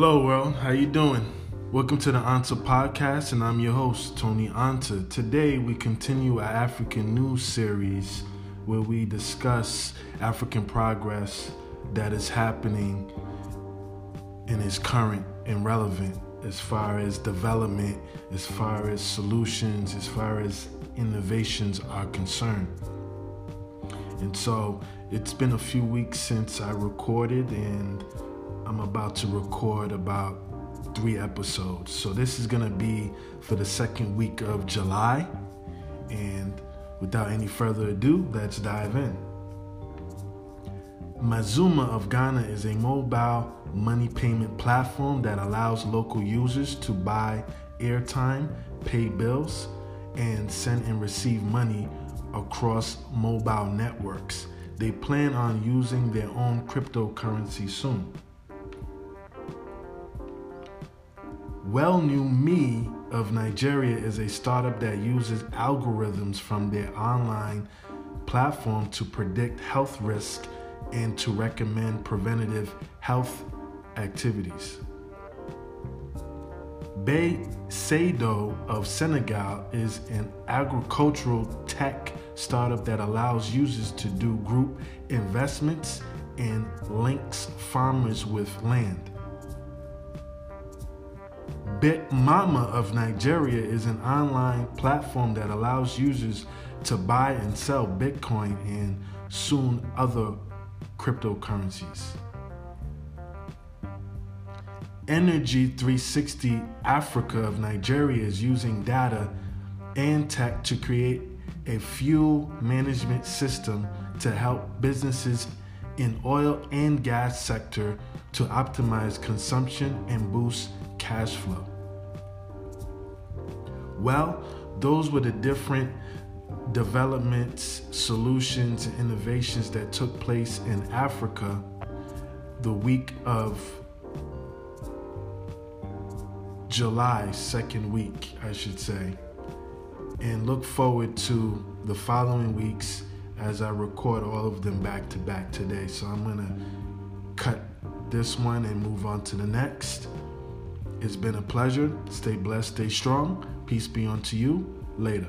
Hello world, how you doing? Welcome to the Answer Podcast, and I'm your host, Tony Anta. Today we continue our African news series where we discuss African progress that is happening and is current and relevant as far as development, as far as solutions, as far as innovations are concerned. And so it's been a few weeks since I recorded, and I'm about to record about three episodes. So this is going to be for the second week of July. And without any further ado, let's dive in. Mazuma of Ghana is a mobile money payment platform that allows local users to buy airtime, pay bills, and send and receive money across mobile networks. They plan on using their own cryptocurrency soon. Well Me of Nigeria is a startup that uses algorithms from their online platform to predict health risk and to recommend preventative health activities. Bay Sado of Senegal is an agricultural tech startup that allows users to do group investments and links farmers with land. Bitmama of Nigeria is an online platform that allows users to buy and sell Bitcoin and soon other cryptocurrencies. Energy 360 Africa of Nigeria is using data and tech to create a fuel management system to help businesses in oil and gas sector to optimize consumption and boost cash flow. Well, those were the different developments, solutions, and innovations that took place in Africa the week of July, second week, I should say. And look forward to the following weeks as I record all of them back to back today. So I'm going to cut this one and move on to the next. It's been a pleasure. Stay blessed, stay strong. Peace be unto you. Later.